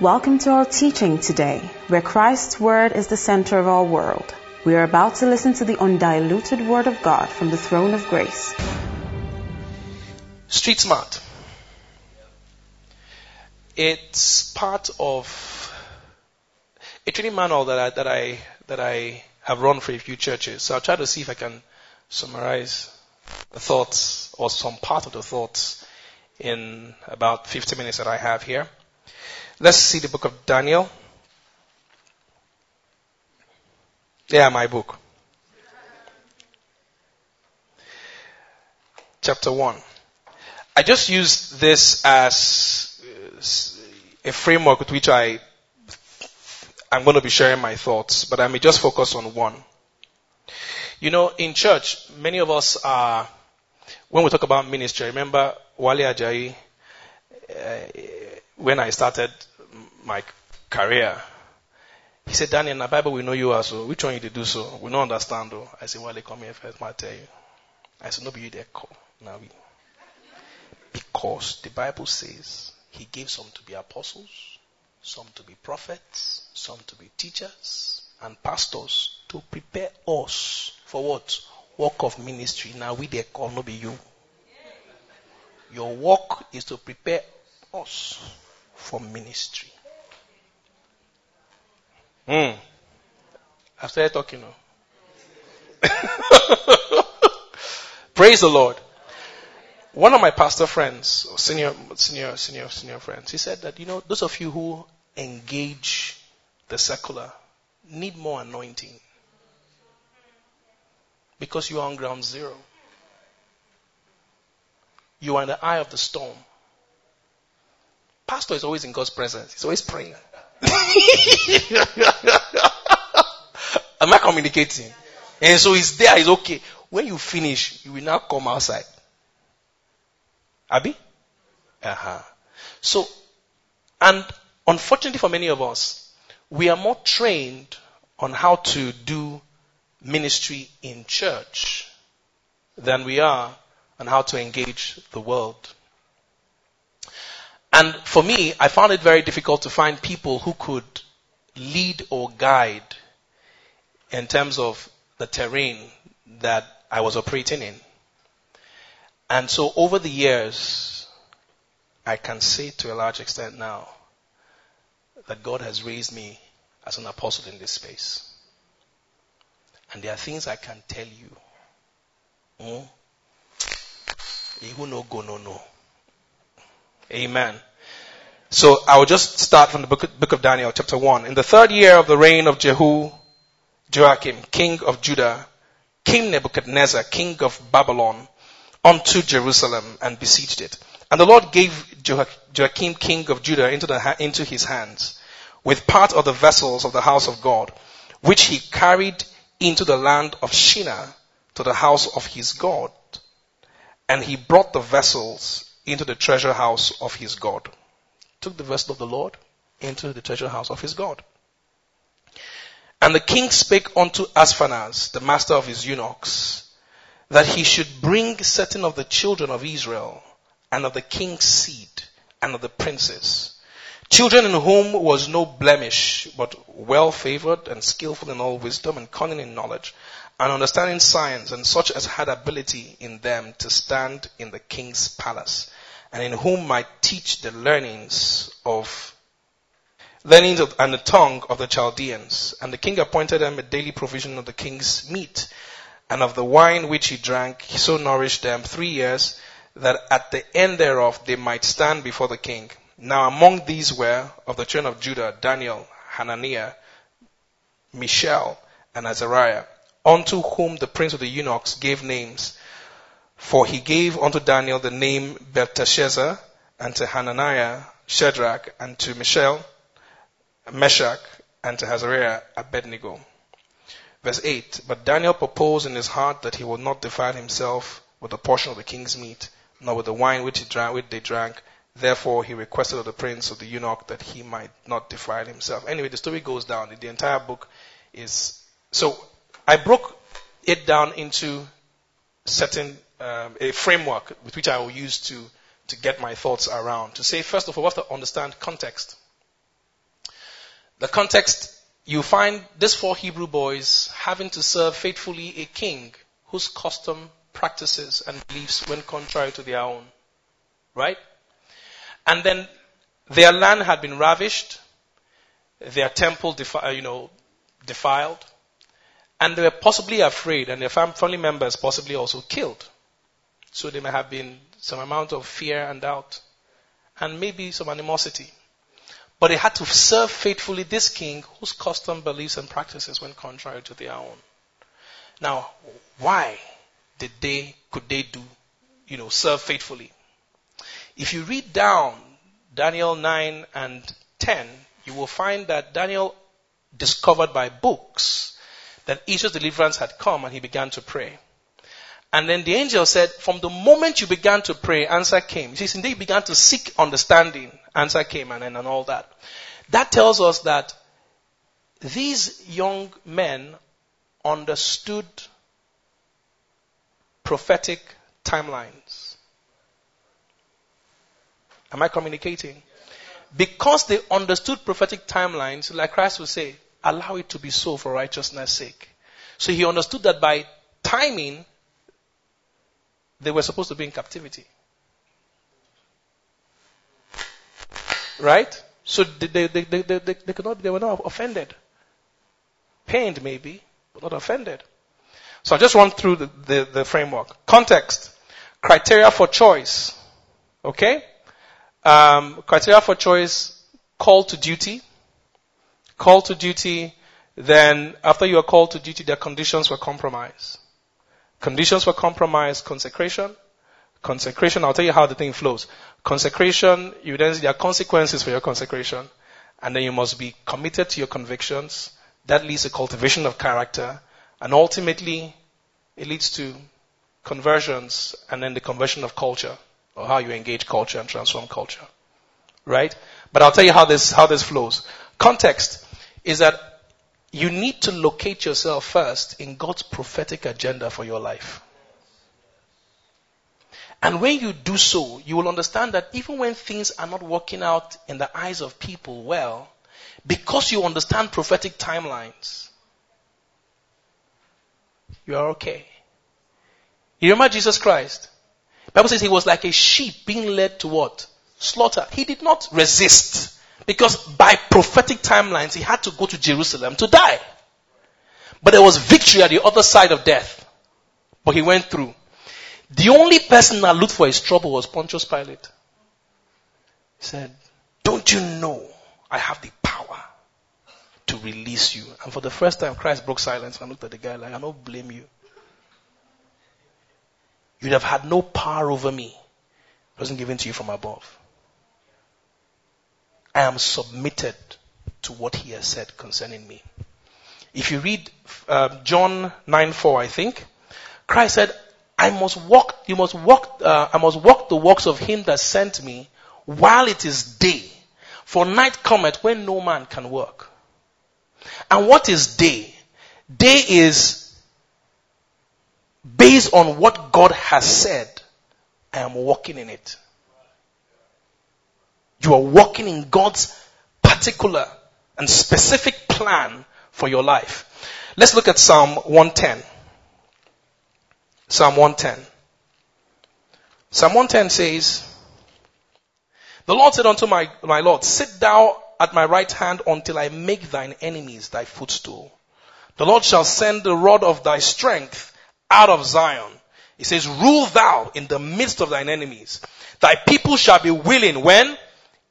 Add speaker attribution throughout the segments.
Speaker 1: Welcome to our teaching today, where Christ's Word is the center of our world. We are about to listen to the undiluted Word of God from the throne of grace.
Speaker 2: Street Smart. It's part of a training manual that I, that I, that I have run for a few churches. So I'll try to see if I can summarize the thoughts or some part of the thoughts in about 50 minutes that I have here. Let's see the book of Daniel. Yeah, my book. Chapter 1. I just used this as a framework with which I, I'm going to be sharing my thoughts, but I may just focus on one. You know, in church, many of us are, when we talk about ministry, remember Wale Ajayi, uh, when I started my career, he said, Daniel, in the Bible we know you are so. Which one you to do so? We don't understand though. I said, well, they come here first, I tell you. I said, no, be you there call. Now we. Because the Bible says he gave some to be apostles, some to be prophets, some to be teachers, and pastors to prepare us for what? Work of ministry. Now we there call, no be you. Your work is to prepare us for ministry. Hmm. I've started talking now. Praise the Lord. One of my pastor friends, senior, senior, senior, senior friends, he said that, you know, those of you who engage the secular need more anointing. Because you are on ground zero. You are in the eye of the storm. Pastor is always in God's presence. He's always praying. Am I communicating? And so he's there, he's okay. When you finish, you will now come outside. Abby? Uh-huh. So, and unfortunately for many of us, we are more trained on how to do ministry in church than we are on how to engage the world. And for me, I found it very difficult to find people who could lead or guide in terms of the terrain that I was operating in. And so over the years, I can say to a large extent now that God has raised me as an apostle in this space. And there are things I can tell you. Hmm? Who no go no no. Amen. So I will just start from the book, book of Daniel, chapter 1. In the third year of the reign of Jehu, Jehoiakim, king of Judah, came Nebuchadnezzar, king of Babylon, unto Jerusalem and besieged it. And the Lord gave Jehoiakim, king of Judah, into, the, into his hands, with part of the vessels of the house of God, which he carried into the land of Shinar to the house of his God. And he brought the vessels into the treasure house of his God. Took the vessel of the Lord into the treasure house of his God. And the king spake unto Ashpenaz, the master of his eunuchs, that he should bring certain of the children of Israel and of the king's seed and of the princes, children in whom was no blemish, but well favored and skillful in all wisdom and cunning in knowledge, and understanding science, and such as had ability in them to stand in the king's palace, and in whom might teach the learnings of learnings of, and the tongue of the Chaldeans. And the king appointed them a daily provision of the king's meat and of the wine which he drank, he so nourished them three years that at the end thereof they might stand before the king. Now among these were of the children of Judah, Daniel, Hananiah, Mishael, and Azariah, unto whom the prince of the eunuchs gave names. For he gave unto Daniel the name Belteshazzar, and to Hananiah Shadrach, and to Mishael Meshach, and to Azariah Abednego. Verse 8, But Daniel proposed in his heart that he would not defile himself with a portion of the king's meat, nor with the wine which, drank, which they drank. Therefore he requested of the prince of the eunuch that he might not defile himself. Anyway, the story goes down. The entire book is, so I broke it down into certain, um, a framework with which I will use to, to get my thoughts around. To say, first of all, we have to understand context. The context, you find these four Hebrew boys having to serve faithfully a king whose custom, practices, and beliefs went contrary to their own. Right? And then their land had been ravished, their temple, defi- you know, defiled, and they were possibly afraid, and their family members possibly also killed. So there may have been some amount of fear and doubt, and maybe some animosity. But they had to serve faithfully this king whose custom, beliefs, and practices went contrary to their own. Now, why did they, could they do, you know, serve faithfully? If you read down Daniel 9 and 10, you will find that Daniel discovered by books that Israel's deliverance had come and he began to pray. And then the angel said, from the moment you began to pray, answer came. He says, indeed, you began to seek understanding, answer came, and, and, and all that. That tells us that these young men understood prophetic timelines. Am I communicating? Because they understood prophetic timelines, like Christ would say, allow it to be so for righteousness' sake. So he understood that by timing, they were supposed to be in captivity. Right? So they, they, they, they, they, could not, they were not offended. Pained maybe, but not offended. So I just run through the, the, the framework. Context. Criteria for choice. Okay? Um, criteria for choice, call to duty. Call to duty, then after you are called to duty, their conditions were compromised. Conditions for compromise, consecration. Consecration, I'll tell you how the thing flows. Consecration, you then there are consequences for your consecration. And then you must be committed to your convictions. That leads to cultivation of character. And ultimately, it leads to conversions and then the conversion of culture or how you engage culture and transform culture. Right? But I'll tell you how this, how this flows. Context is that you need to locate yourself first in God's prophetic agenda for your life. And when you do so, you will understand that even when things are not working out in the eyes of people well, because you understand prophetic timelines, you are okay. You remember Jesus Christ? Bible says he was like a sheep being led to what? Slaughter. He did not resist. Because by prophetic timelines, he had to go to Jerusalem to die. But there was victory at the other side of death. But he went through. The only person that looked for his trouble was Pontius Pilate. He said, Don't you know I have the power to release you? And for the first time, Christ broke silence and looked at the guy like, I don't blame you. You'd have had no power over me. It wasn't given to you from above. I am submitted to what he has said concerning me. If you read uh, John 9 4, I think, Christ said, I must walk, you must walk, uh, I must walk the works of him that sent me while it is day. For night cometh when no man can work. And what is day? Day is based on what God has said. I am walking in it. You are walking in God's particular and specific plan for your life. Let's look at Psalm 110. Psalm 110. Psalm 110 says, The Lord said unto my, my Lord, Sit thou at my right hand until I make thine enemies thy footstool. The Lord shall send the rod of thy strength out of Zion. He says, Rule thou in the midst of thine enemies. Thy people shall be willing when?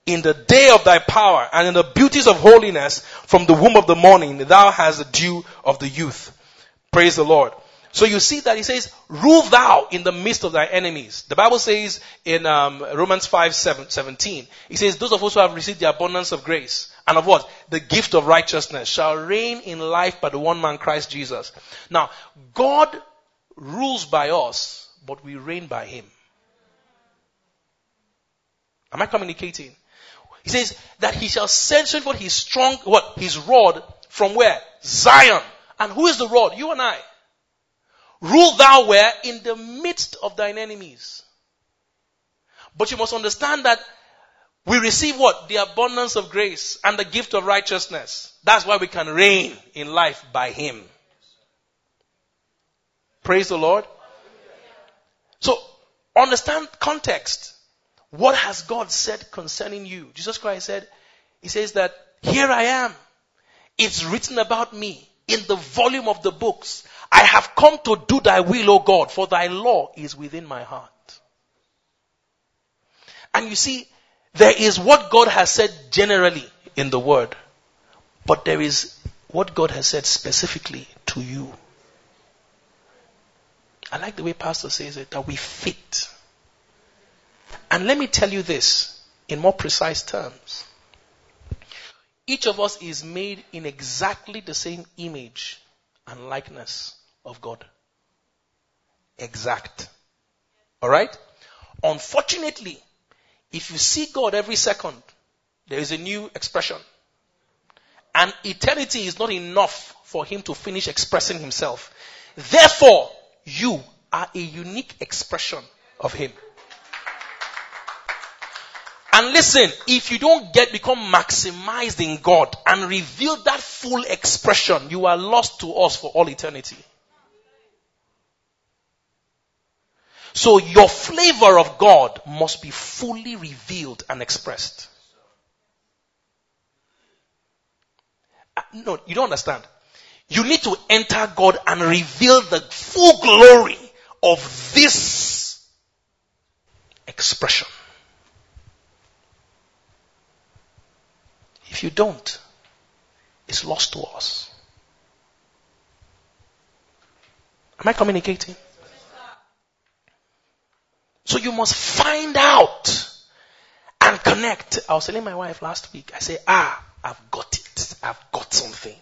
Speaker 2: In the day of thy power and in the beauties of holiness from the womb of the morning thou hast the dew of the youth. Praise the Lord. So you see that he says, rule thou in the midst of thy enemies. The Bible says in um, Romans 5, 7, 17, he says, those of us who have received the abundance of grace and of what? The gift of righteousness shall reign in life by the one man Christ Jesus. Now, God rules by us, but we reign by him. Am I communicating? He says that he shall send for his strong, what? His rod from where? Zion. And who is the rod? You and I. Rule thou where? In the midst of thine enemies. But you must understand that we receive what? The abundance of grace and the gift of righteousness. That's why we can reign in life by Him. Praise the Lord. So, understand context. What has God said concerning you? Jesus Christ said, He says that, here I am. It's written about me in the volume of the books. I have come to do thy will, O God, for thy law is within my heart. And you see, there is what God has said generally in the word, but there is what God has said specifically to you. I like the way Pastor says it, that we fit. And let me tell you this in more precise terms. Each of us is made in exactly the same image and likeness of God. Exact. Alright? Unfortunately, if you see God every second, there is a new expression. And eternity is not enough for him to finish expressing himself. Therefore, you are a unique expression of him. And listen, if you don't get become maximized in God and reveal that full expression, you are lost to us for all eternity. So your flavor of God must be fully revealed and expressed. Uh, no, you don't understand. You need to enter God and reveal the full glory of this expression. If you don't, it's lost to us. Am I communicating? So you must find out and connect. I was telling my wife last week, I say, ah, I've got it. I've got something.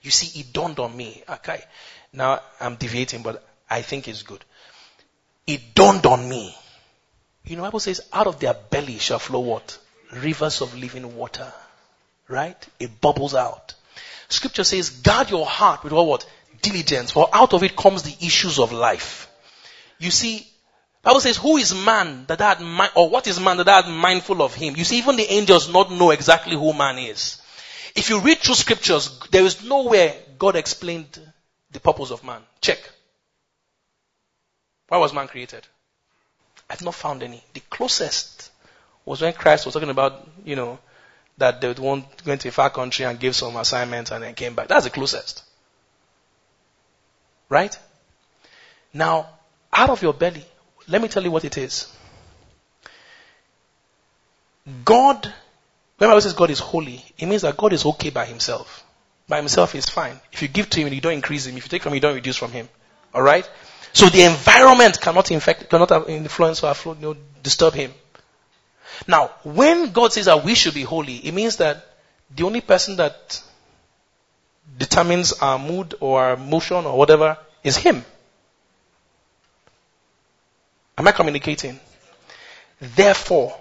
Speaker 2: You see, it dawned on me. Okay. Now I'm deviating, but I think it's good. It dawned on me. You know, Bible says, out of their belly shall flow what? Rivers of living water. Right? It bubbles out. Scripture says, guard your heart with what? what? Diligence, for out of it comes the issues of life. You see, Bible says, who is man that that, or what is man that that mindful of him? You see, even the angels not know exactly who man is. If you read through scriptures, there is nowhere God explained the purpose of man. Check. Why was man created? I've not found any. The closest was when Christ was talking about, you know, that they would went to a far country and gave some assignments and then came back. That's the closest. Right? Now, out of your belly, let me tell you what it is. God, when Bible says God is holy, it means that God is okay by himself. By himself is fine. If you give to him, you don't increase him. If you take from him, you don't reduce from him. Alright? So the environment cannot infect, cannot influence or you know, disturb him. Now, when God says that we should be holy, it means that the only person that determines our mood or our motion or whatever is Him. Am I communicating? Therefore,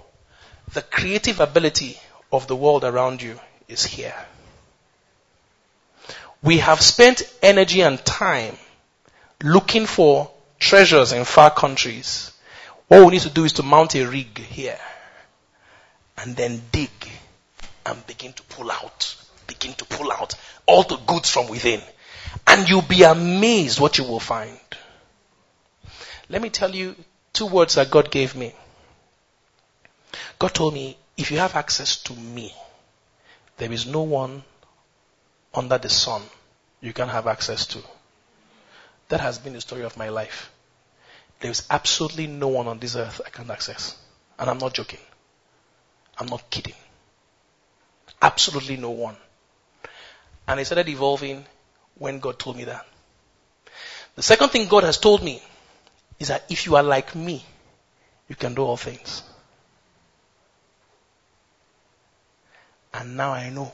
Speaker 2: the creative ability of the world around you is here. We have spent energy and time looking for treasures in far countries. What we need to do is to mount a rig here and then dig and begin to pull out, begin to pull out all the goods from within. And you'll be amazed what you will find. Let me tell you two words that God gave me. God told me, if you have access to me, there is no one under the sun you can have access to. That has been the story of my life. There is absolutely no one on this earth I can access. And I'm not joking. I'm not kidding. Absolutely no one. And it started evolving when God told me that. The second thing God has told me is that if you are like me, you can do all things. And now I know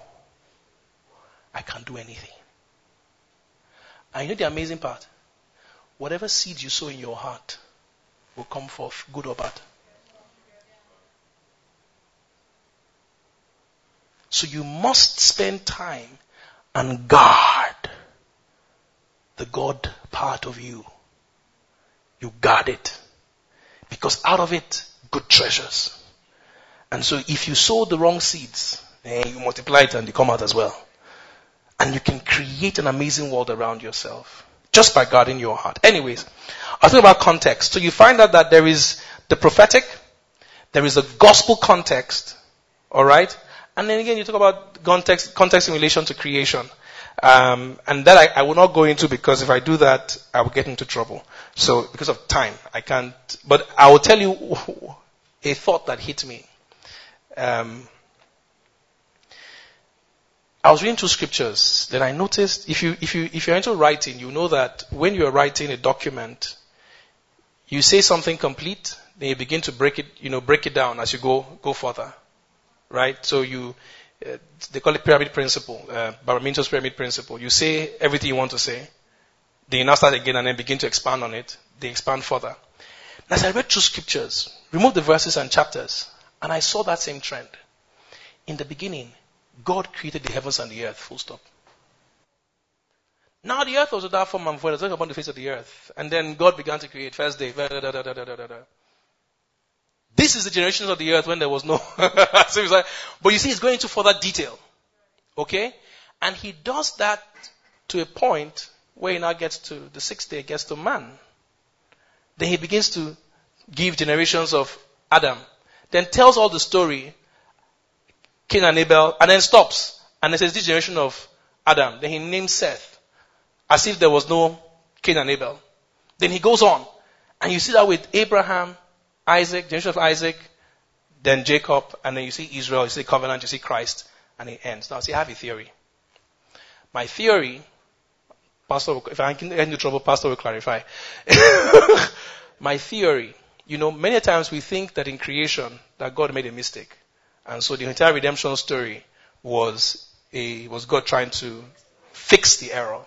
Speaker 2: I can do anything. And you know the amazing part? Whatever seeds you sow in your heart will come forth, good or bad. So you must spend time and guard the God part of you. You guard it. Because out of it, good treasures. And so if you sow the wrong seeds, then you multiply it and they come out as well. And you can create an amazing world around yourself just by guarding your heart. Anyways, I talking about context. So you find out that there is the prophetic, there is a gospel context, alright? And then again you talk about context, context in relation to creation. Um, and that I, I, will not go into because if I do that, I will get into trouble. So because of time, I can't. But I will tell you a thought that hit me. Um, I was reading two scriptures. Then I noticed if you if you if you're into writing, you know that when you are writing a document, you say something complete, then you begin to break it, you know, break it down as you go go further, right? So you uh, they call it pyramid principle, uh, Barbara Minto's pyramid principle. You say everything you want to say, then you now start again and then begin to expand on it. They expand further. As I read through scriptures, remove the verses and chapters, and I saw that same trend. In the beginning, God created the heavens and the earth, full stop. Now the earth was without form and void, upon the face of the earth. And then God began to create first day. This is the generations of the earth when there was no. but you see, he's going into further detail. Okay? And he does that to a point where he now gets to the sixth day, gets to man. Then he begins to give generations of Adam. Then tells all the story, Cain and Abel, and then stops. And then says, this generation of Adam. Then he names Seth. As if there was no Cain and Abel. Then he goes on. And you see that with Abraham, Isaac, generation of Isaac, then Jacob, and then you see Israel, you see covenant, you see Christ, and it ends. Now, see, I have a theory. My theory, Pastor, if I can get into trouble, Pastor will clarify. My theory, you know, many times we think that in creation that God made a mistake, and so the entire redemption story was a was God trying to fix the error.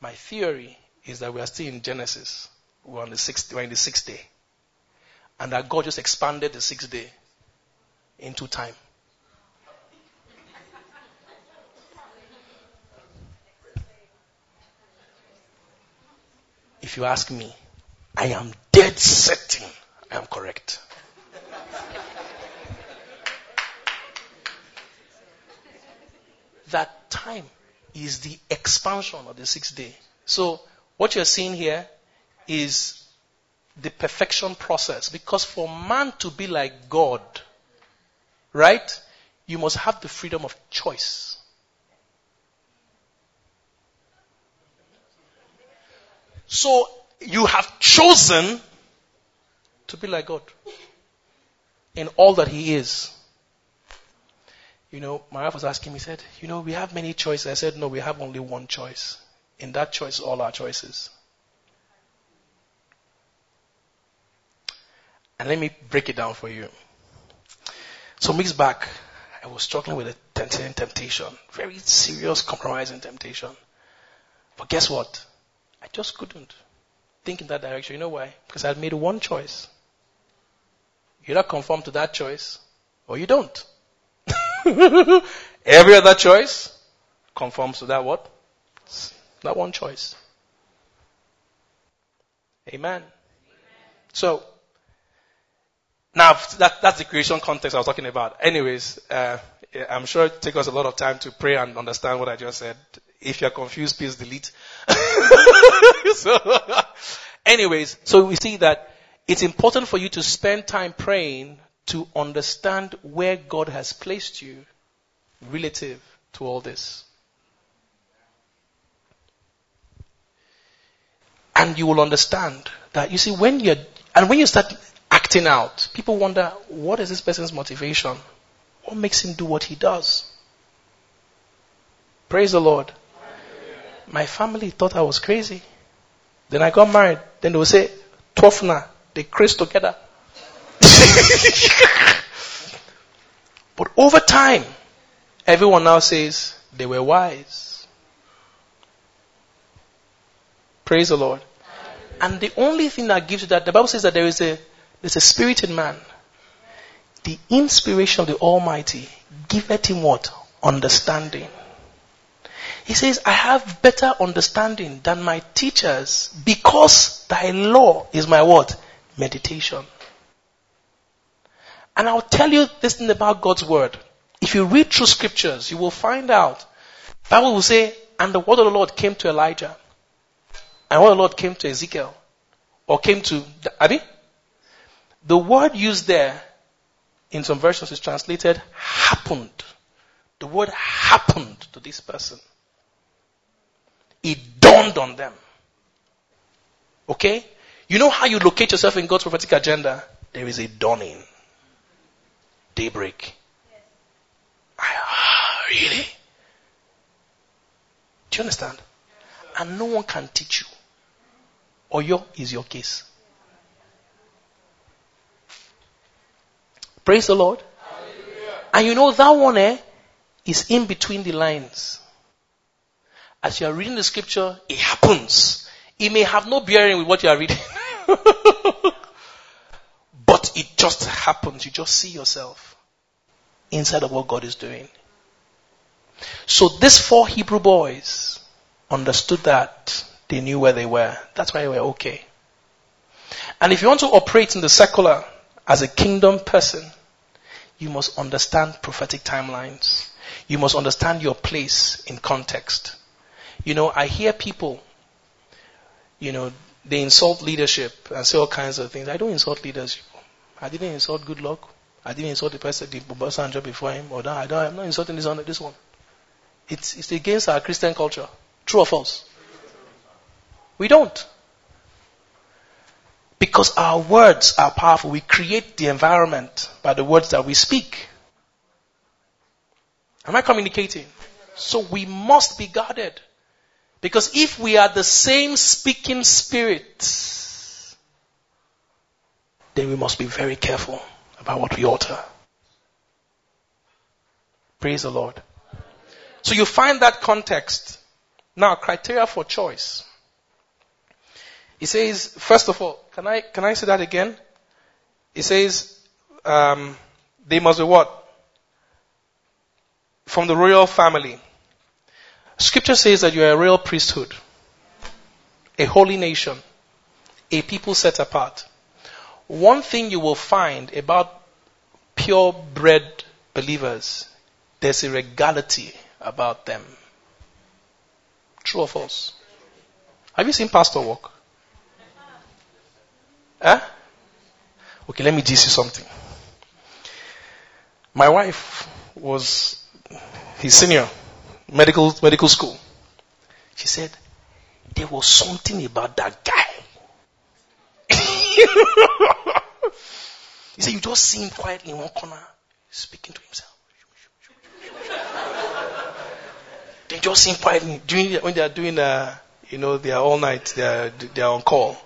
Speaker 2: My theory is that we are still in Genesis. We're on the sixth, we're in the sixth day and that God just expanded the sixth day into time. If you ask me, I am dead certain I am correct. that time is the expansion of the sixth day. So what you're seeing here is the perfection process. Because for man to be like God, right, you must have the freedom of choice. So you have chosen to be like God in all that He is. You know, my wife was asking me, said, you know, we have many choices. I said, no, we have only one choice. In that choice, all our choices. And let me break it down for you. So weeks back, I was struggling with a tempting temptation, very serious compromising temptation. But guess what? I just couldn't think in that direction. You know why? Because I had made one choice. You either conform to that choice or you don't. Every other choice conforms to that what? That one choice. Amen. So, now, that, that's the creation context I was talking about. Anyways, uh, I'm sure it takes us a lot of time to pray and understand what I just said. If you're confused, please delete. so, anyways, so we see that it's important for you to spend time praying to understand where God has placed you relative to all this. And you will understand that, you see, when you're, and when you start acting out. People wonder, what is this person's motivation? What makes him do what he does? Praise the Lord. My family thought I was crazy. Then I got married. Then they would say, Twofna, they crazy together. but over time, everyone now says they were wise. Praise the Lord. And the only thing that gives you that, the Bible says that there is a there's a spirit in man. The inspiration of the Almighty giveth him what? Understanding. He says, I have better understanding than my teachers because thy law is my what? Meditation. And I'll tell you this thing about God's word. If you read through scriptures, you will find out. Bible will say, and the word of the Lord came to Elijah. And the word of the Lord came to Ezekiel. Or came to Abby. The word used there in some versions is translated happened. The word happened to this person. It dawned on them. Okay? You know how you locate yourself in God's prophetic agenda? There is a dawning. Daybreak. I, ah, really? Do you understand? And no one can teach you. Oyo is your case. Praise the Lord. Hallelujah. And you know that one eh, is in between the lines. As you are reading the scripture, it happens. It may have no bearing with what you are reading. but it just happens. You just see yourself inside of what God is doing. So these four Hebrew boys understood that. They knew where they were. That's why they were okay. And if you want to operate in the secular as a kingdom person, you must understand prophetic timelines. You must understand your place in context. You know, I hear people, you know, they insult leadership and say all kinds of things. I don't insult leadership. I didn't insult Goodluck. I didn't insult the person, the Obasanjo before him, or that. I don't, I'm not insulting this one. This one. It's, it's against our Christian culture. True or false? We don't. Because our words are powerful. We create the environment by the words that we speak. Am I communicating? So we must be guarded. Because if we are the same speaking spirit, then we must be very careful about what we utter. Praise the Lord. So you find that context. Now, criteria for choice. He says, first of all, can I, can I say that again? He says, um, they must be what? From the royal family. Scripture says that you are a royal priesthood, a holy nation, a people set apart. One thing you will find about purebred believers, there's a regality about them. True or false? Have you seen pastor walk? Huh? Okay, let me teach you something. My wife was his senior, medical medical school. She said there was something about that guy. he said you just see him quietly in one corner, speaking to himself. they just see him quietly when they are doing, uh, you know, they are all night, they are they are on call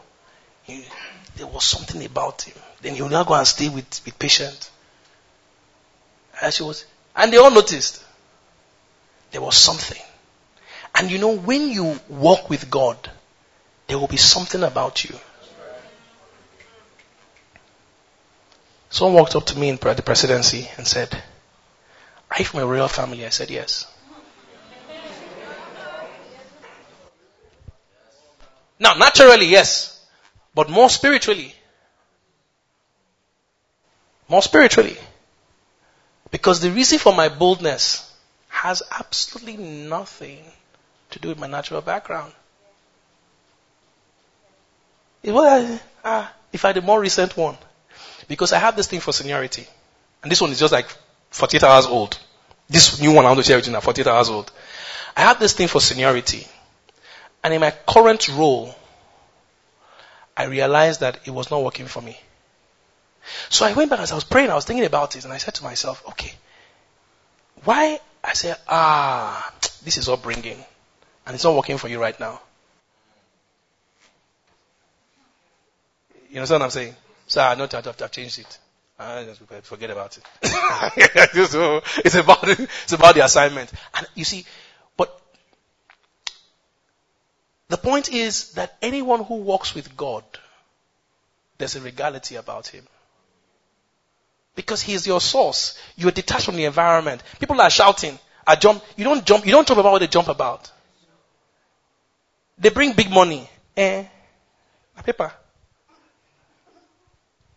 Speaker 2: there was something about him. Then he would not go and stay with, with patient. And she was, and they all noticed there was something. And you know, when you walk with God, there will be something about you. Someone walked up to me in the presidency and said, Are you from a royal family? I said, Yes. Now, naturally, yes but more spiritually. More spiritually. Because the reason for my boldness has absolutely nothing to do with my natural background. If I, ah, if I had a more recent one, because I have this thing for seniority, and this one is just like 48 hours old. This new one I want to share with you now, 48 hours old. I have this thing for seniority, and in my current role, I realized that it was not working for me. So I went back as I was praying, I was thinking about it, and I said to myself, okay, why? I said, ah, this is upbringing, and it's not working for you right now. You understand what I'm saying? So I know that I've changed it. I just forget about it. it's about it's about the assignment. And you see, The point is that anyone who walks with God, there's a regality about him. Because he is your source. You're detached from the environment. People are shouting, I jump. You don't jump, you don't jump about what they jump about. They bring big money. Eh? A paper.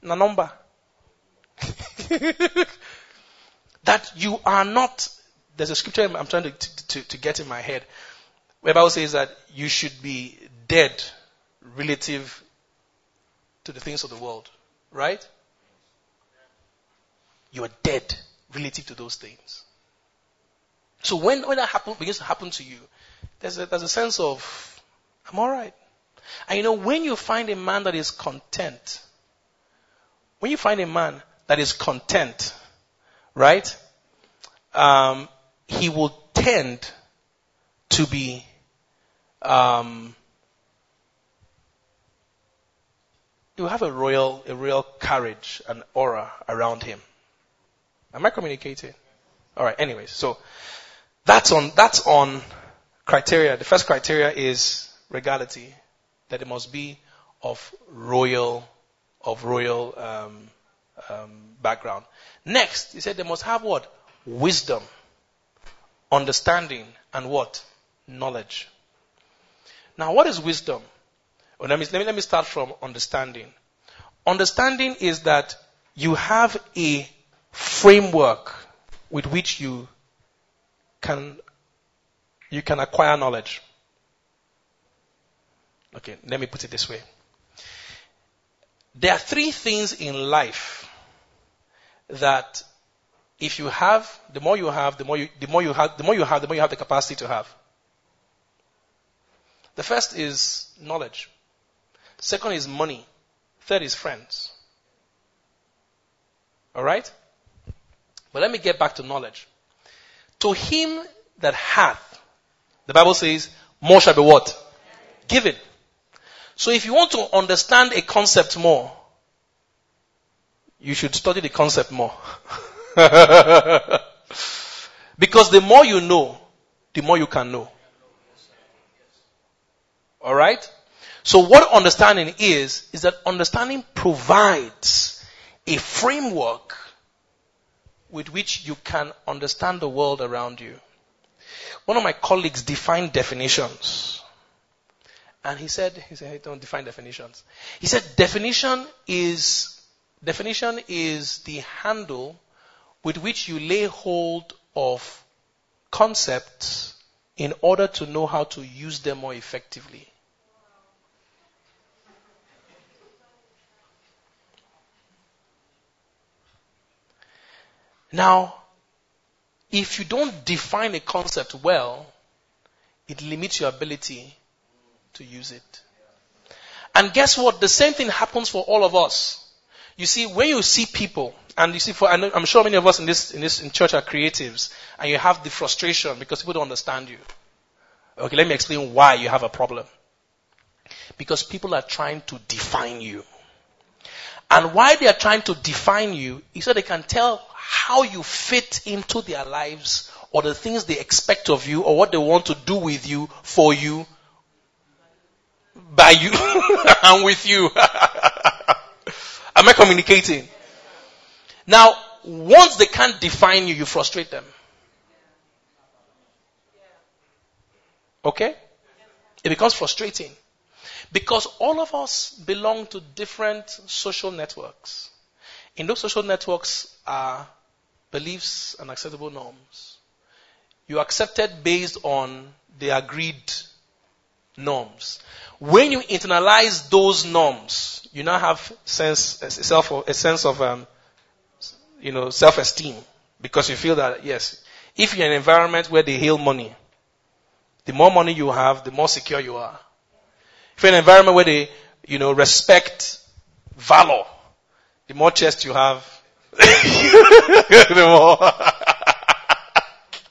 Speaker 2: Na number. that you are not, there's a scripture I'm trying to, to, to get in my head, where Bible says that you should be dead relative to the things of the world. Right? You are dead relative to those things. So when, when that happen, begins to happen to you, there's a, there's a sense of, I'm alright. And you know, when you find a man that is content, when you find a man that is content, right, um, he will tend to be um, will have a royal, a real courage and aura around him. Am I communicating? All right. Anyways, so that's on that's on criteria. The first criteria is regality, that it must be of royal of royal um, um, background. Next, he said they must have what wisdom, understanding, and what knowledge. Now, what is wisdom? Well, let, me, let, me, let me start from understanding. Understanding is that you have a framework with which you can you can acquire knowledge. Okay, let me put it this way. There are three things in life that if you have, the more you have, the more you, the more you have, the more you have, the more you have the capacity to have. The first is knowledge. Second is money. Third is friends. Alright? But let me get back to knowledge. To him that hath, the Bible says, more shall be what? Given. So if you want to understand a concept more, you should study the concept more. because the more you know, the more you can know. Alright? So what understanding is, is that understanding provides a framework with which you can understand the world around you. One of my colleagues defined definitions. And he said, he said, hey, don't define definitions. He said definition is, definition is the handle with which you lay hold of concepts in order to know how to use them more effectively. Now, if you don't define a concept well, it limits your ability to use it. And guess what? The same thing happens for all of us. You see, when you see people, and you see, for, I'm sure many of us in this, in this in church are creatives, and you have the frustration because people don't understand you. Okay, let me explain why you have a problem. Because people are trying to define you. And why they are trying to define you is so they can tell how you fit into their lives or the things they expect of you or what they want to do with you, for you, by you, and with you. Am I communicating? Now, once they can't define you, you frustrate them. Okay? It becomes frustrating. Because all of us belong to different social networks. In those social networks are beliefs and acceptable norms. You accepted based on the agreed norms. When you internalize those norms, you now have sense, a, self, a sense of, um, you know, self-esteem because you feel that yes, if you're in an environment where they hail money, the more money you have, the more secure you are. If you're in an environment where they, you know, respect valor, the more chest you have, the more.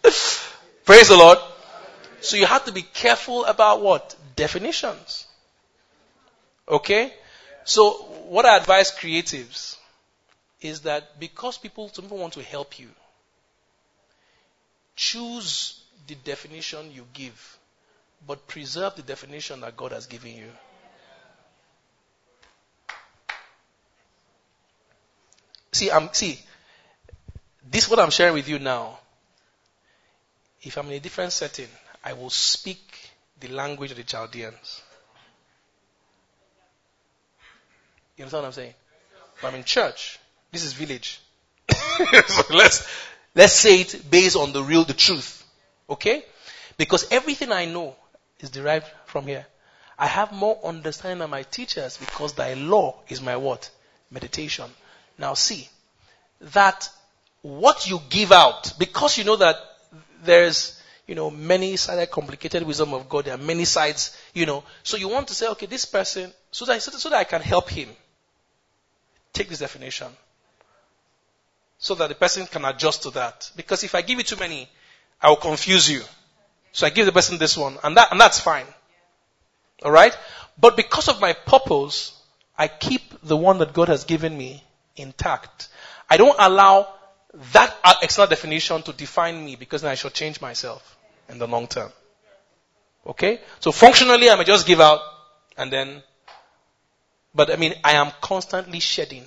Speaker 2: Praise the Lord. So you have to be careful about what? Definitions. Okay? So what I advise creatives is that because people, some people want to help you, choose the definition you give, but preserve the definition that God has given you. See, I'm, see, this what I'm sharing with you now. If I'm in a different setting, I will speak the language of the Chaldeans. You understand what I'm saying? But I'm in church. This is village. so let's, let's say it based on the real, the truth. Okay? Because everything I know is derived from here. I have more understanding than my teachers because thy law is my what? Meditation. Now see, that what you give out, because you know that there's, you know, many sided complicated wisdom of God, there are many sides, you know, so you want to say, okay, this person, so that, so that I can help him, take this definition. So that the person can adjust to that. Because if I give you too many, I will confuse you. So I give the person this one, and that, and that's fine. Alright? But because of my purpose, I keep the one that God has given me intact. I don't allow that uh, external definition to define me because then I shall change myself in the long term. Okay? So functionally, I may just give out and then, but I mean, I am constantly shedding.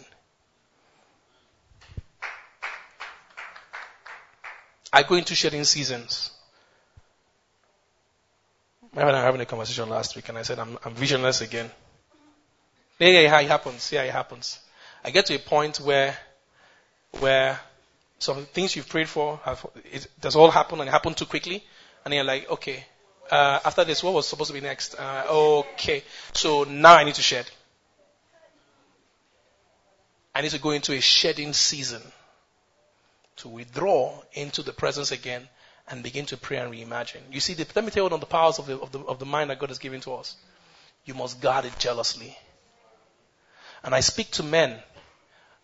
Speaker 2: I go into shedding seasons. I was having a conversation last week and I said, I'm, I'm visionless again. Yeah, yeah, yeah, it happens. Yeah, it happens. I get to a point where, where some things you've prayed for have, it does all happen and it happened too quickly. And you're like, okay, uh, after this, what was supposed to be next? Uh, okay. So now I need to shed. I need to go into a shedding season to withdraw into the presence again and begin to pray and reimagine. You see, let me tell you of the powers of the, of, the, of the mind that God has given to us. You must guard it jealously. And I speak to men,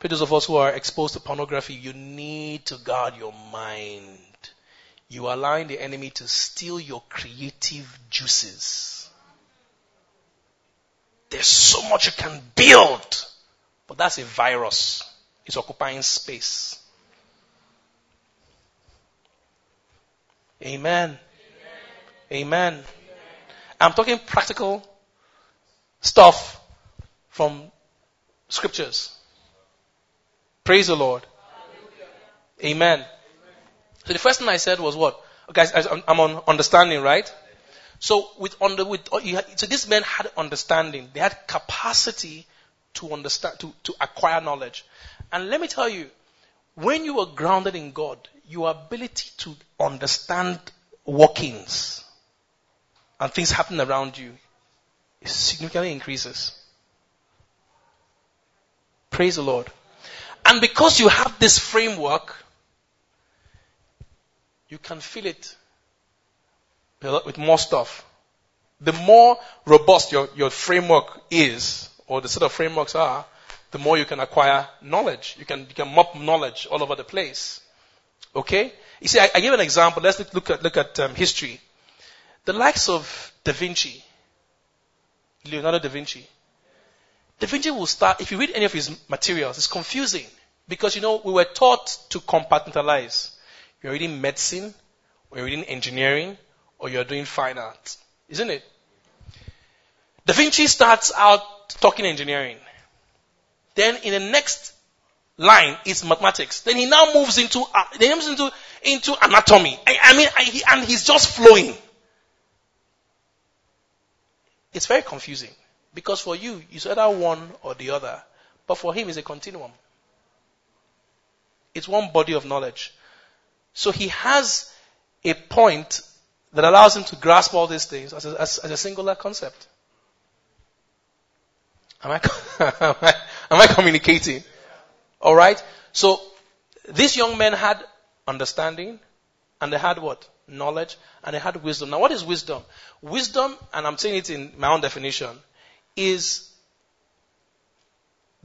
Speaker 2: for those of us who are exposed to pornography, you need to guard your mind. You are allowing the enemy to steal your creative juices. There's so much you can build, but that's a virus. It's occupying space. Amen. Amen. Amen. I'm talking practical stuff from scriptures. Praise the Lord. Amen. So the first thing I said was what? Guys, I'm on understanding, right? So with under with oh, so these men had understanding. They had capacity to understand to, to acquire knowledge. And let me tell you, when you are grounded in God, your ability to understand workings and things happening around you significantly increases. Praise the Lord. And because you have this framework, you can fill it with more stuff. The more robust your, your framework is, or the set of frameworks are, the more you can acquire knowledge. You can, you can mop knowledge all over the place. Okay? You see, I, I give an example. Let's look, at, look at um, history. The likes of Da Vinci, Leonardo da Vinci. Da Vinci will start, if you read any of his materials, it's confusing. Because, you know, we were taught to compartmentalize. You're reading medicine, or you're reading engineering, or you're doing fine art. Isn't it? Da Vinci starts out talking engineering. Then in the next line is mathematics. Then he now moves into, uh, moves into, into anatomy. I, I mean, I, he, and he's just flowing. It's very confusing. Because for you, it's either one or the other. But for him, it's a continuum. It's one body of knowledge. So he has a point that allows him to grasp all these things as a, as, as a singular concept. Am I, am I, am I communicating? Alright? So, these young men had understanding, and they had what? Knowledge, and they had wisdom. Now what is wisdom? Wisdom, and I'm saying it in my own definition, is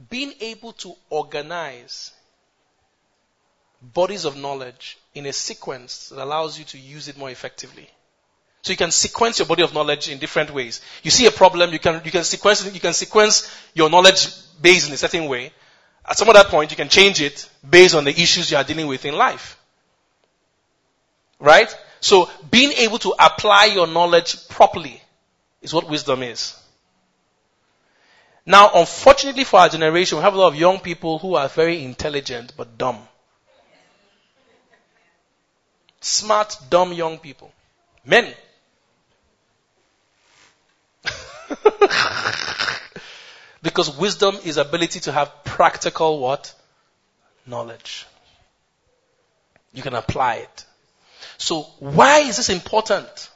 Speaker 2: being able to organize bodies of knowledge in a sequence that allows you to use it more effectively. So you can sequence your body of knowledge in different ways. You see a problem, you can, you can sequence, you can sequence your knowledge base in a certain way. At some other point, you can change it based on the issues you are dealing with in life. Right? So being able to apply your knowledge properly is what wisdom is. Now, unfortunately for our generation, we have a lot of young people who are very intelligent but dumb. Smart, dumb young people. Many. because wisdom is ability to have practical what? Knowledge. You can apply it. So why is this important?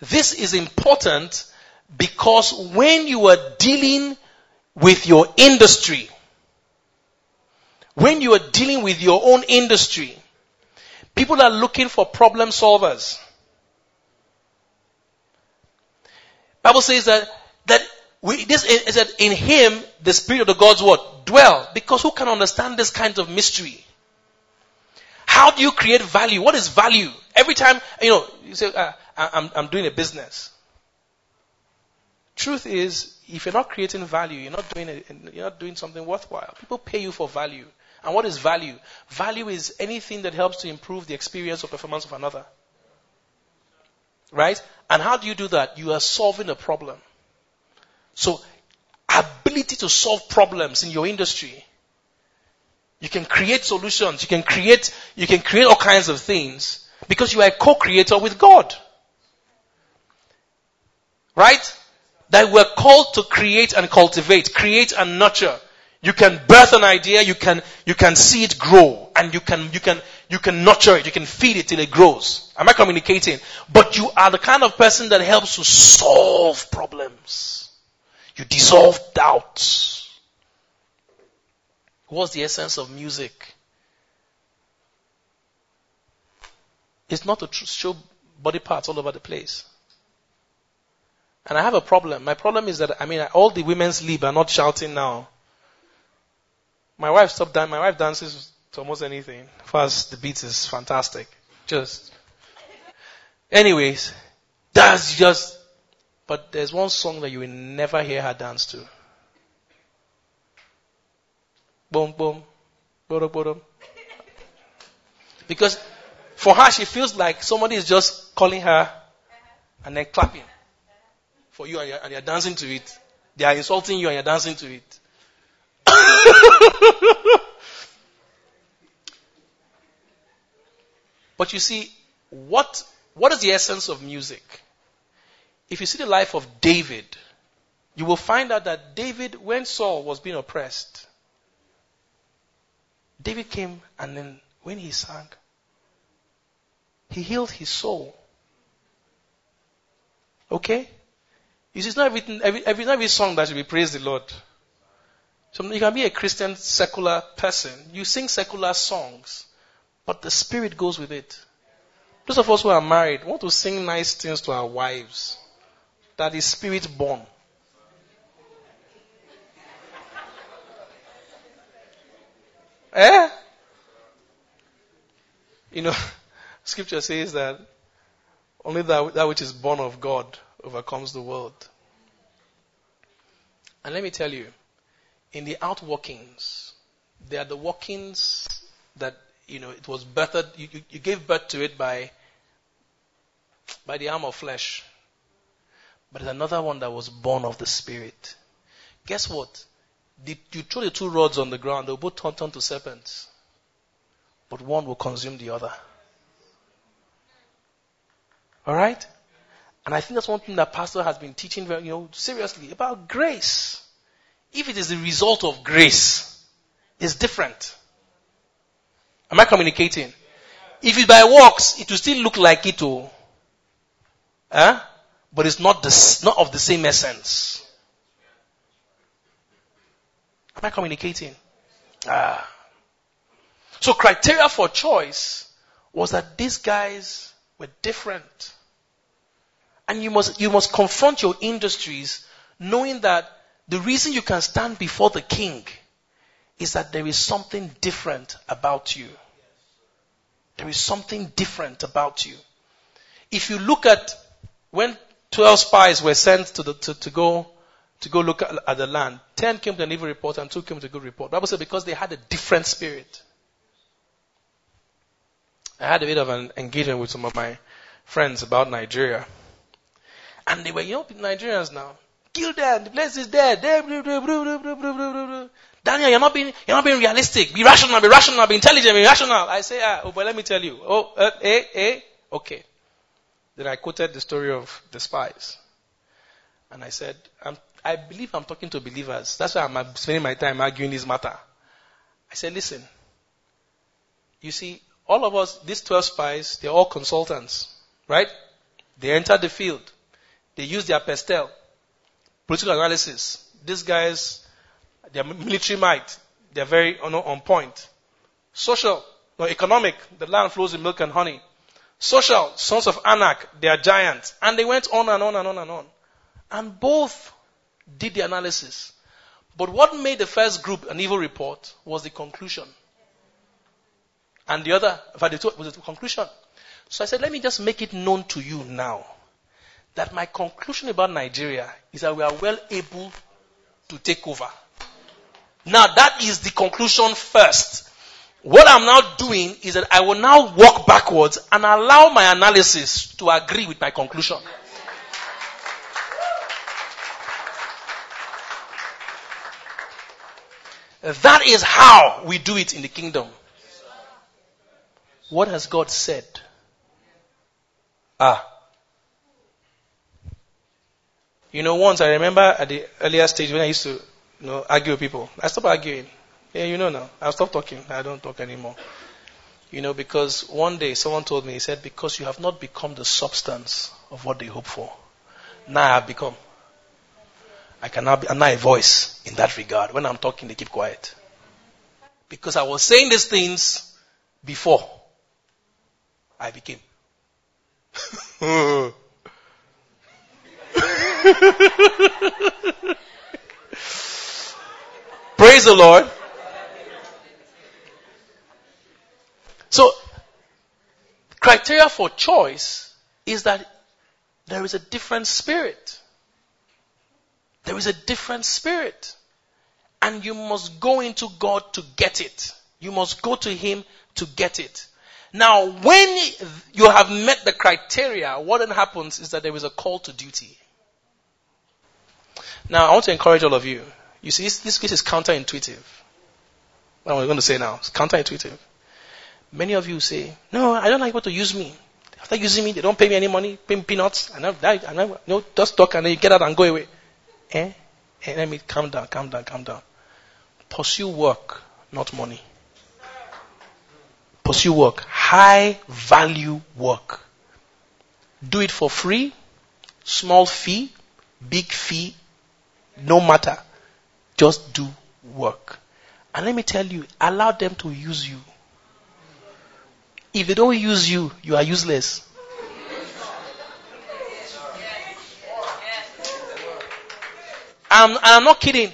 Speaker 2: This is important because when you are dealing with your industry, when you are dealing with your own industry, people are looking for problem solvers. Bible says that, that we, this is that in him, the spirit of the God's word dwell. Because who can understand this kind of mystery? How do you create value? What is value? Every time, you know, you say, uh, I'm, I'm doing a business. Truth is, if you're not creating value, you're not doing you're not doing something worthwhile. People pay you for value. And what is value? Value is anything that helps to improve the experience or performance of another. Right? And how do you do that? You are solving a problem. So, ability to solve problems in your industry. You can create solutions. You can create, you can create all kinds of things because you are a co-creator with God. Right? That we're called to create and cultivate, create and nurture. You can birth an idea, you can, you can see it grow, and you can, you can, you can nurture it, you can feed it till it grows. Am I communicating? But you are the kind of person that helps to solve problems. You dissolve doubts. What's the essence of music? It's not to show body parts all over the place. And I have a problem. My problem is that, I mean, all the women's lib are not shouting now. My wife stopped dancing. My wife dances to almost anything. First, the beat is fantastic. Just. Anyways, that's just, but there's one song that you will never hear her dance to. Boom, boom, boom, boom. Because for her, she feels like somebody is just calling her and then clapping for you and you're, and you're dancing to it. They are insulting you and you're dancing to it. but you see, what, what is the essence of music? If you see the life of David, you will find out that David, when Saul was being oppressed, David came and then when he sang, he healed his soul. Okay? It's not everything, every, every, every song that should be praise the Lord. So you can be a Christian secular person. You sing secular songs, but the spirit goes with it. Those of us who are married want to sing nice things to our wives. That is spirit born. eh? You know, scripture says that only that, that which is born of God overcomes the world. And let me tell you, in the outworkings, they are the workings that, you know, it was birthed, you, you, you gave birth to it by, by the arm of flesh. But there's another one that was born of the Spirit. Guess what? The, you throw the two rods on the ground, they'll both turn, turn to serpents. But one will consume the other. Alright? And I think that's one thing that pastor has been teaching very, you know, seriously about grace. If it is the result of grace, it's different. Am I communicating? If it's by works, it will still look like it, oh. Huh? But it's not the, not of the same essence. Am I communicating? Ah. So criteria for choice was that these guys were different. And you must, you must confront your industries knowing that the reason you can stand before the king is that there is something different about you. There is something different about you. If you look at when 12 spies were sent to, the, to, to go to go look at, at, the land, 10 came to an evil report and 2 came to a good report. Bible said because they had a different spirit. I had a bit of an engagement with some of my friends about Nigeria. And they were, you know, Nigerians now. Kill them. The place is dead. Daniel, you're not being, you're not being realistic. Be rational, be rational, be intelligent, be rational. I say, ah, oh, but let me tell you. Oh, uh, eh, eh, okay. Then I quoted the story of the spies. And I said, I believe I'm talking to believers. That's why I'm spending my time arguing this matter. I said, listen. You see, all of us, these 12 spies, they're all consultants, right? They entered the field. They use their PESTEL, political analysis. These guys, their military might, they're very on, on point. Social, no, economic, the land flows with milk and honey. Social, sons of Anak, they are giants. And they went on and on and on and on. And both did the analysis. But what made the first group an evil report was the conclusion. And the other, in was the conclusion. So I said, let me just make it known to you now that my conclusion about Nigeria is that we are well able to take over. Now that is the conclusion first. What I'm now doing is that I will now walk backwards and allow my analysis to agree with my conclusion. That is how we do it in the kingdom. What has God said? Ah. You know, once I remember at the earlier stage when I used to, you know, argue with people. I stopped arguing. Yeah, you know now. I stopped talking. I don't talk anymore. You know, because one day someone told me, he said, because you have not become the substance of what they hope for. Now I have become. I cannot be, I'm not a voice in that regard. When I'm talking, they keep quiet. Because I was saying these things before I became. Praise the Lord. So, criteria for choice is that there is a different spirit. There is a different spirit. And you must go into God to get it. You must go to Him to get it. Now, when you have met the criteria, what then happens is that there is a call to duty. Now, I want to encourage all of you. You see, this, this case is counterintuitive. What I'm going to say now, it's counterintuitive. Many of you say, no, I don't like people to use me. After using me, they don't pay me any money, pay me peanuts, and I, I, I, you know, just talk and then you get out and go away. Eh? eh? Let me calm down, calm down, calm down. Pursue work, not money. Pursue work. High value work. Do it for free, small fee, big fee, no matter. Just do work. And let me tell you, allow them to use you. If they don't use you, you are useless. I'm, I'm not kidding.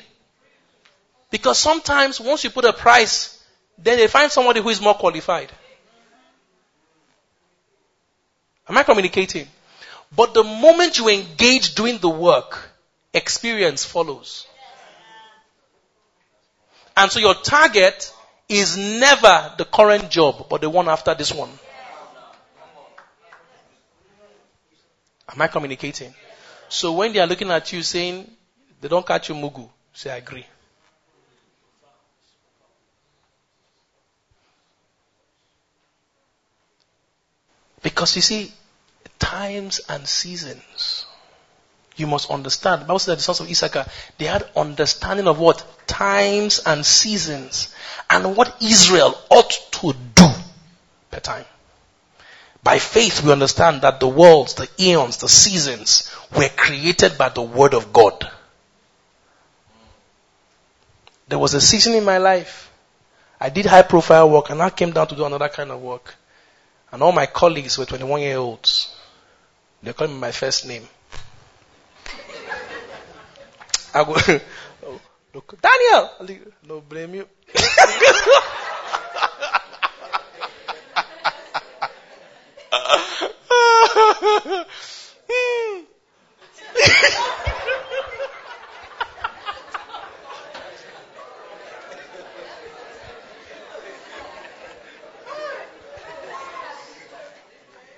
Speaker 2: Because sometimes once you put a price, then they find somebody who is more qualified. Am I communicating? But the moment you engage doing the work, experience follows. And so your target is never the current job, but the one after this one. Am I communicating? So when they are looking at you saying, they don't catch you mugu. Say, I agree. Because you see, times and seasons. You must understand. The Bible says that the sons of Issachar, they had understanding of what? Times and seasons. And what Israel ought to do per time. By faith we understand that the worlds, the eons, the seasons were created by the word of God. There was a season in my life. I did high profile work and I came down to do another kind of work. And all my colleagues were 21 year olds. They called me my first name. I go, Daniel! No, blame you.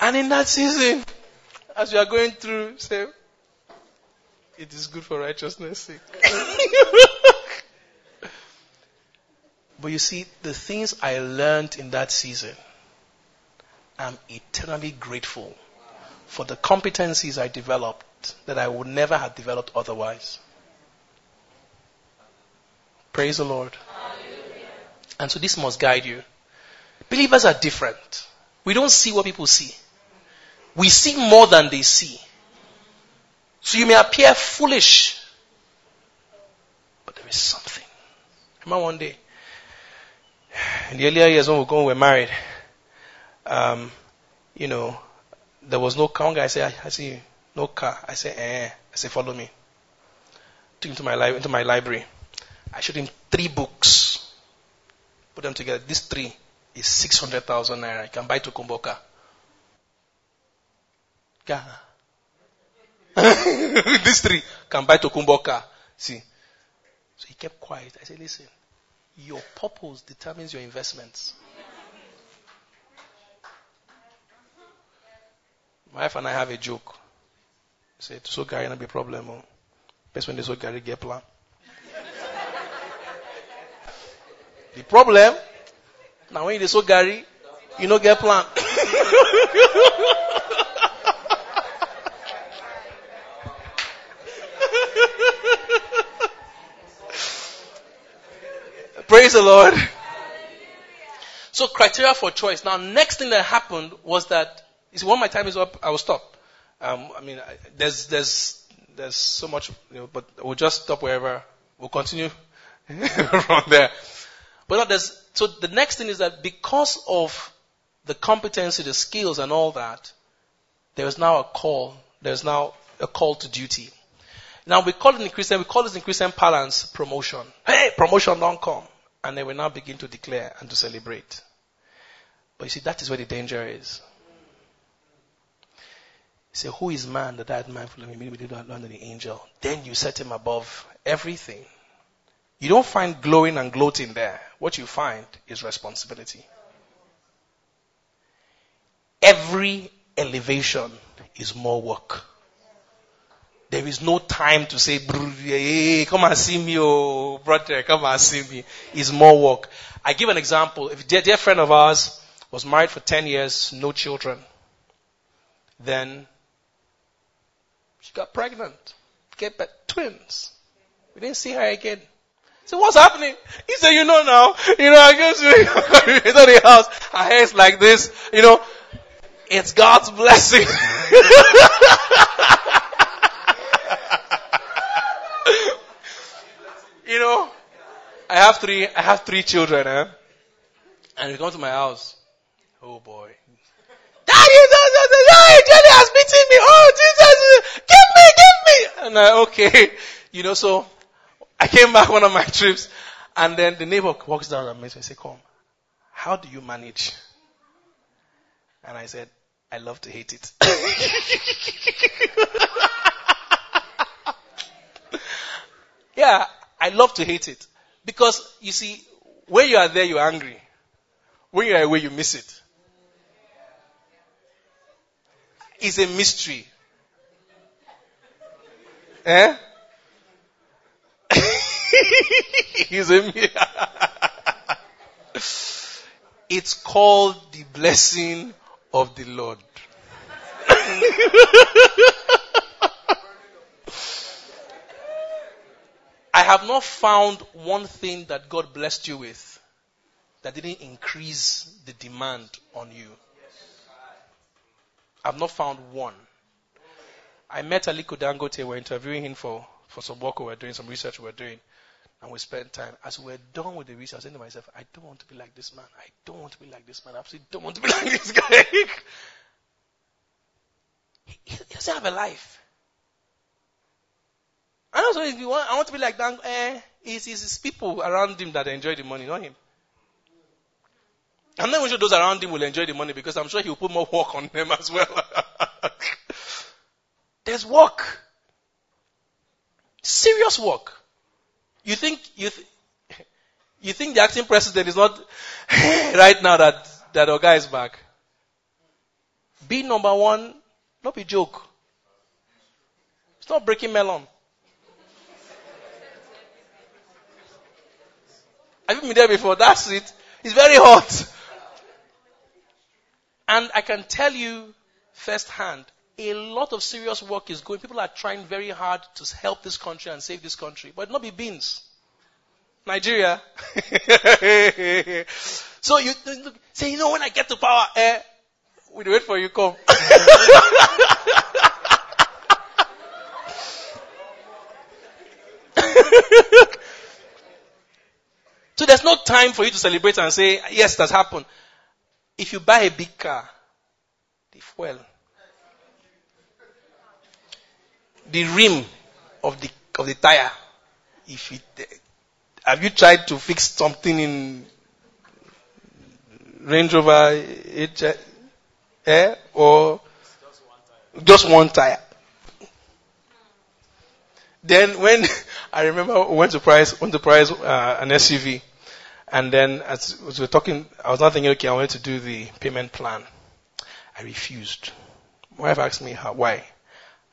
Speaker 2: And in that season, as you are going through, say, it is good for righteousness' sake. but you see, the things I learned in that season, I'm eternally grateful for the competencies I developed that I would never have developed otherwise. Praise the Lord. And so this must guide you. Believers are different. We don't see what people see. We see more than they see. So you may appear foolish, but there is something. Remember one day, in the earlier years when we were married, um, you know, there was no car. Guy said, I, I see no car. I said, eh. I said, follow me. Took him to my, li- into my library. I showed him three books. Put them together. These three is 600,000 naira. You can buy to Kumboka. Ghana. These three can buy to Kumboka. See. So he kept quiet. I said, listen, your purpose determines your investments. My wife and I have a joke. I said, so Gary, not be problem. Oh. Best when they so Gary get plan. the problem, now when they so Gary, you know get plan. Praise the Lord. So criteria for choice. Now next thing that happened was that, you see, when my time is up, I will stop. Um, I mean, I, there's, there's, there's so much, you know, but we'll just stop wherever. We'll continue from there. But there's, so the next thing is that because of the competency, the skills and all that, there is now a call. There's now a call to duty. Now we call it in Christian, we call this in Christian parlance promotion. Hey, promotion don't come. And they will now begin to declare and to celebrate. But you see, that is where the danger is. Say, who is man that I mindful of him? Maybe did not the angel. Then you set him above everything. You don't find glowing and gloating there. What you find is responsibility. Every elevation is more work. There is no time to say, hey, come and see me, oh, brother, come and see me. It's more work. I give an example. If a dear friend of ours was married for 10 years, no children, then she got pregnant, gave birth twins. We didn't see her again. So what's happening? He said, you know now, you know, I guess into the house, her hair is like this, you know, it's God's blessing. you know, I have three, I have three children, eh? And they come to my house. Oh boy. Daddy, daddy, Daddy has beaten me. Oh, Jesus, give me, give me. And I, okay. You know, so I came back one of my trips and then the neighbor walks down and meets me say, come, how do you manage? And I said, I love to hate it. yeah, I love to hate it. Because, you see, when you are there, you're angry. When you are away, you miss it. It's a mystery. Eh? He's a It's called the blessing of the Lord. I have not found one thing that God blessed you with that didn't increase the demand on you. I've not found one. I met Aliko Dangote, we're interviewing him for, for some work we were doing, some research we were doing, and we spent time. As we were done with the research, I was saying to myself, I don't want to be like this man. I don't want to be like this man. I absolutely don't want to be like this guy. he, he doesn't have a life. And also, if want, I want to be like that. Eh, it's, it's his people around him that enjoy the money, not him. I'm not even sure those around him will enjoy the money because I'm sure he'll put more work on them as well. There's work. Serious work. You think, you, th- you think the acting president is not right now that, that our guy is back? Be number one, not be joke. It's not breaking melon. Have you been there before? That's it. It's very hot. And I can tell you firsthand, a lot of serious work is going. People are trying very hard to help this country and save this country, but not be beans. Nigeria. so you look, say, you know, when I get to power, eh, we wait for you come. so there's no time for you to celebrate and say, yes, that's happened. If you buy a big car, the fuel, the rim of the of the tire, if it, have you tried to fix something in Range Rover H, eh, or just one tire? Then when I remember we went to price went to price uh, an SUV, and then as, as we were talking, I was not thinking, okay, I wanted to do the payment plan. I refused. My wife asked me how, why.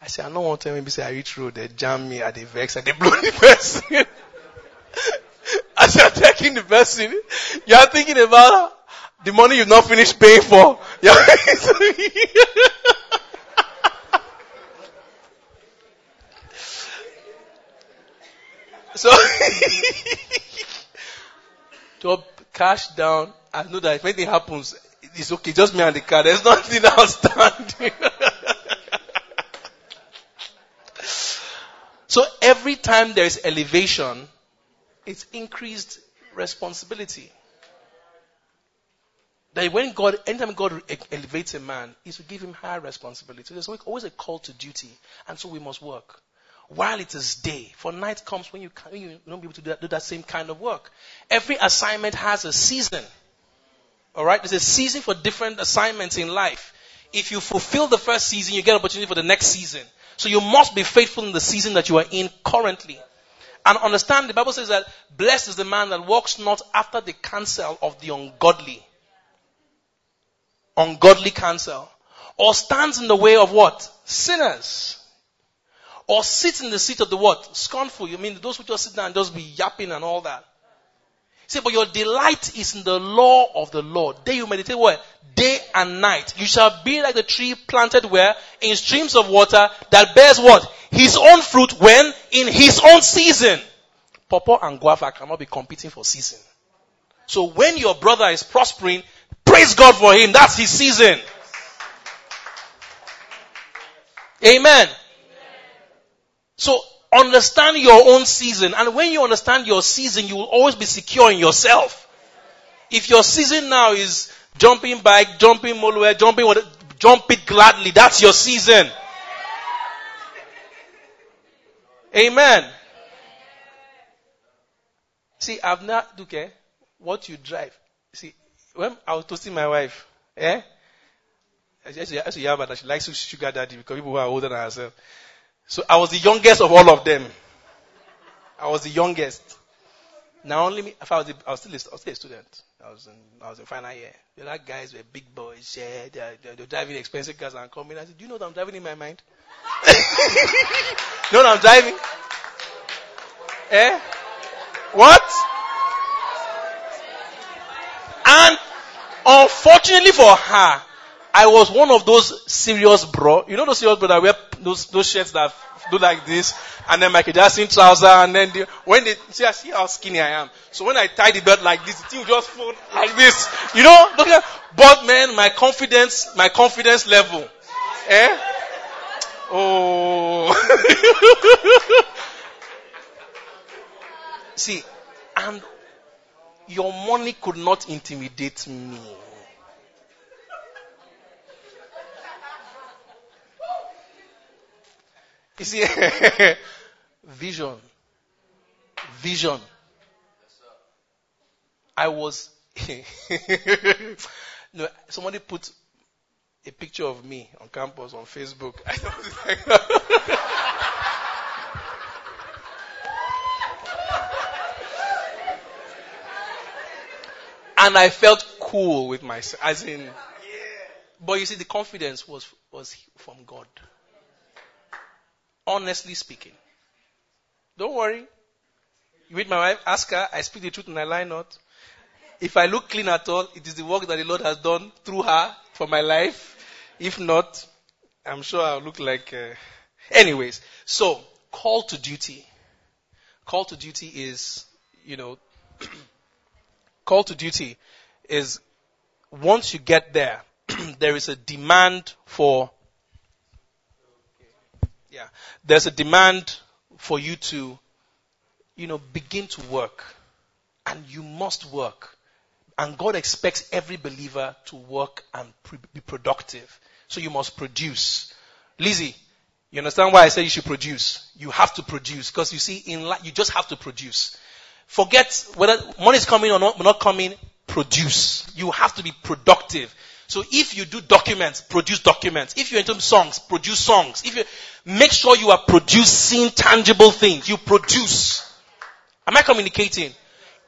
Speaker 2: I said, I don't want to maybe say I reach road, they jam me at the vex and they blow the person. As you're taking the person, you are thinking about the money you've not finished paying for. so, to cash down, I know that if anything happens, it's okay, just me and the car. There's nothing outstanding. so every time there is elevation, it's increased responsibility. That when God, anytime God elevates a man, is to give him higher responsibility. There's always a call to duty, and so we must work. While it is day, for night comes when you, can, you don't be able to do that, do that same kind of work. Every assignment has a season. Alright? There's a season for different assignments in life. If you fulfill the first season, you get opportunity for the next season. So you must be faithful in the season that you are in currently. And understand the Bible says that blessed is the man that walks not after the counsel of the ungodly. Ungodly counsel. Or stands in the way of what? Sinners. Or sit in the seat of the what? Scornful. You mean those who just sit down and just be yapping and all that. Say, but your delight is in the law of the Lord. Day you meditate where? Day and night. You shall be like the tree planted where? In streams of water that bears what? His own fruit when? In his own season. Pawpaw and guava cannot be competing for season. So when your brother is prospering, praise God for him. That's his season. Amen. So Understand your own season. And when you understand your season, you will always be secure in yourself. If your season now is jumping bike, jumping molue, jumping what, jump it gladly. That's your season. Amen. See, I've not, okay, what you drive. See, when I was toasting my wife, eh? I used to that she likes to sugar daddy because people who are older than herself. So I was the youngest of all of them. I was the youngest. Now only me, if I was, the, I was, still, a, I was still a student. I was in, I was in final year. The other guys were big boys. Yeah, they're, they're, they're driving expensive cars and coming. I said, do you know what I'm driving in my mind? know what I'm driving? Eh? What? And unfortunately for her, I was one of those serious bro. You know those serious bro that wear those, those shirts that do like this, and then Michael Jackson trouser, and then the, when they see, see how skinny I am. So when I tie the belt like this, the thing just fall like this. You know, look at, but man, my confidence, my confidence level, eh? Oh. see, and your money could not intimidate me. You see, vision. Vision. I was, no, somebody put a picture of me on campus on Facebook. and I felt cool with myself, as in, but you see, the confidence was, was from God. Honestly speaking. Don't worry. You meet my wife, ask her, I speak the truth and I lie not. If I look clean at all, it is the work that the Lord has done through her for my life. If not, I'm sure I'll look like. Uh... Anyways, so call to duty. Call to duty is, you know, call to duty is once you get there, there is a demand for, yeah, there's a demand for you to, you know, begin to work. And you must work. And God expects every believer to work and pre- be productive. So you must produce. Lizzie, you understand why I say you should produce? You have to produce. Because you see, in life, you just have to produce. Forget whether money is coming or not, not coming, produce. You have to be productive. So if you do documents, produce documents. If you're into songs, produce songs. If you make sure you are producing tangible things, you produce. Am I communicating?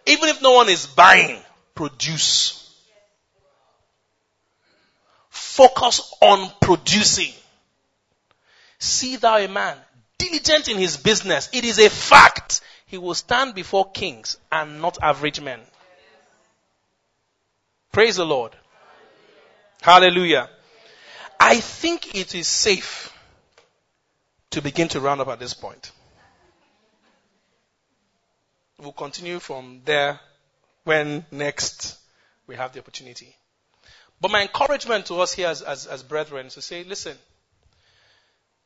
Speaker 2: Even if no one is buying, produce. Focus on producing. See thou a man diligent in his business. It is a fact. He will stand before kings and not average men. Praise the Lord. Hallelujah. I think it is safe to begin to round up at this point. We'll continue from there when next we have the opportunity. But my encouragement to us here as, as, as brethren is to say, listen,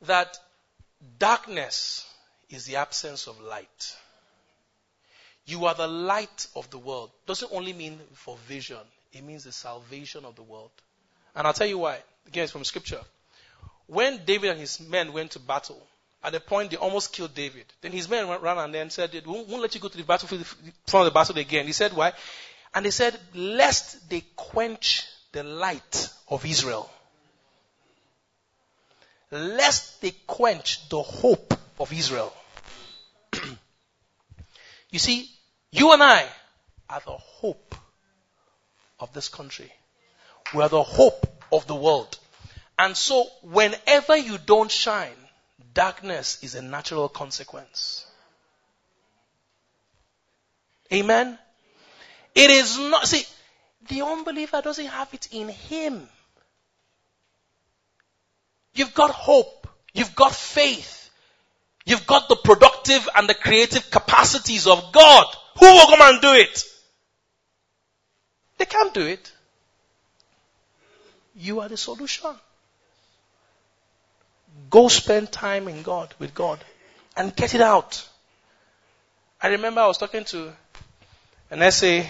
Speaker 2: that darkness is the absence of light. You are the light of the world. Doesn't only mean for vision, it means the salvation of the world. And I'll tell you why. Again, it's from scripture. When David and his men went to battle, at a point they almost killed David. Then his men ran and then said, we won't let you go to the battlefield, of the battle again. He said, why? And they said, lest they quench the light of Israel. Lest they quench the hope of Israel. you see, you and I are the hope of this country. We are the hope of the world. And so whenever you don't shine, darkness is a natural consequence. Amen? It is not, see, the unbeliever doesn't have it in him. You've got hope. You've got faith. You've got the productive and the creative capacities of God. Who will come and do it? They can't do it. You are the solution. Go spend time in God, with God, and get it out. I remember I was talking to an SA,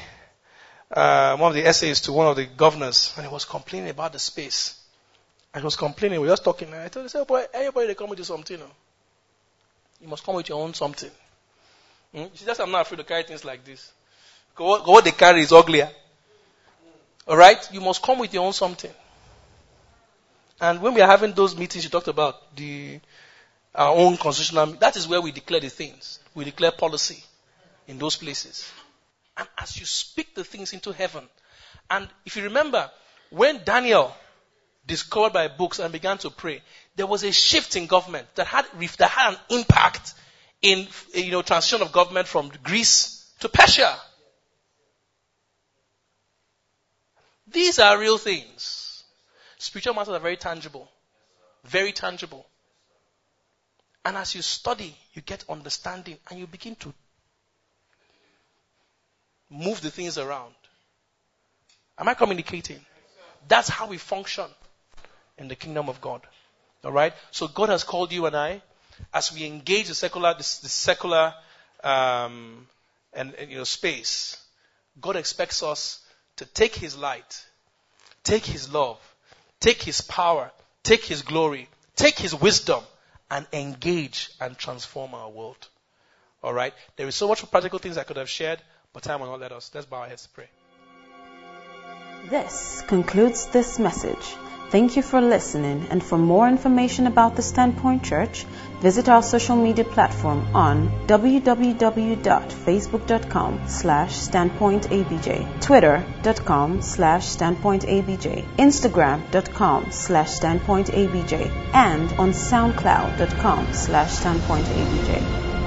Speaker 2: uh, one of the SAs to one of the governors, and he was complaining about the space. I was complaining, we were just talking, and I told him, say, boy, everybody they come with you something. You, must come with your own something. Hmm? See, that's I'm not afraid to carry things like this. What they carry is uglier. Alright? You must come with your own something. And when we are having those meetings you talked about, the, our own constitutional, that is where we declare the things. We declare policy in those places. And as you speak the things into heaven, and if you remember, when Daniel discovered by books and began to pray, there was a shift in government that had, that had an impact in, you know, transition of government from Greece to Persia. These are real things. Spiritual matters are very tangible. Very tangible. And as you study, you get understanding and you begin to move the things around. Am I communicating? That's how we function in the kingdom of God. Alright? So God has called you and I as we engage the secular, the secular, um, and, and, you know, space. God expects us to take His light, take His love, take His power, take His glory, take His wisdom, and engage and transform our world. Alright? There is so much practical things I could have shared, but time will not let us. Let's bow our heads to pray.
Speaker 1: This concludes this message. Thank you for listening, and for more information about the Standpoint Church, visit our social media platform on www.facebook.com slash standpointabj, twitter.com slash standpointabj, instagram.com slash standpointabj, and on soundcloud.com slash standpointabj.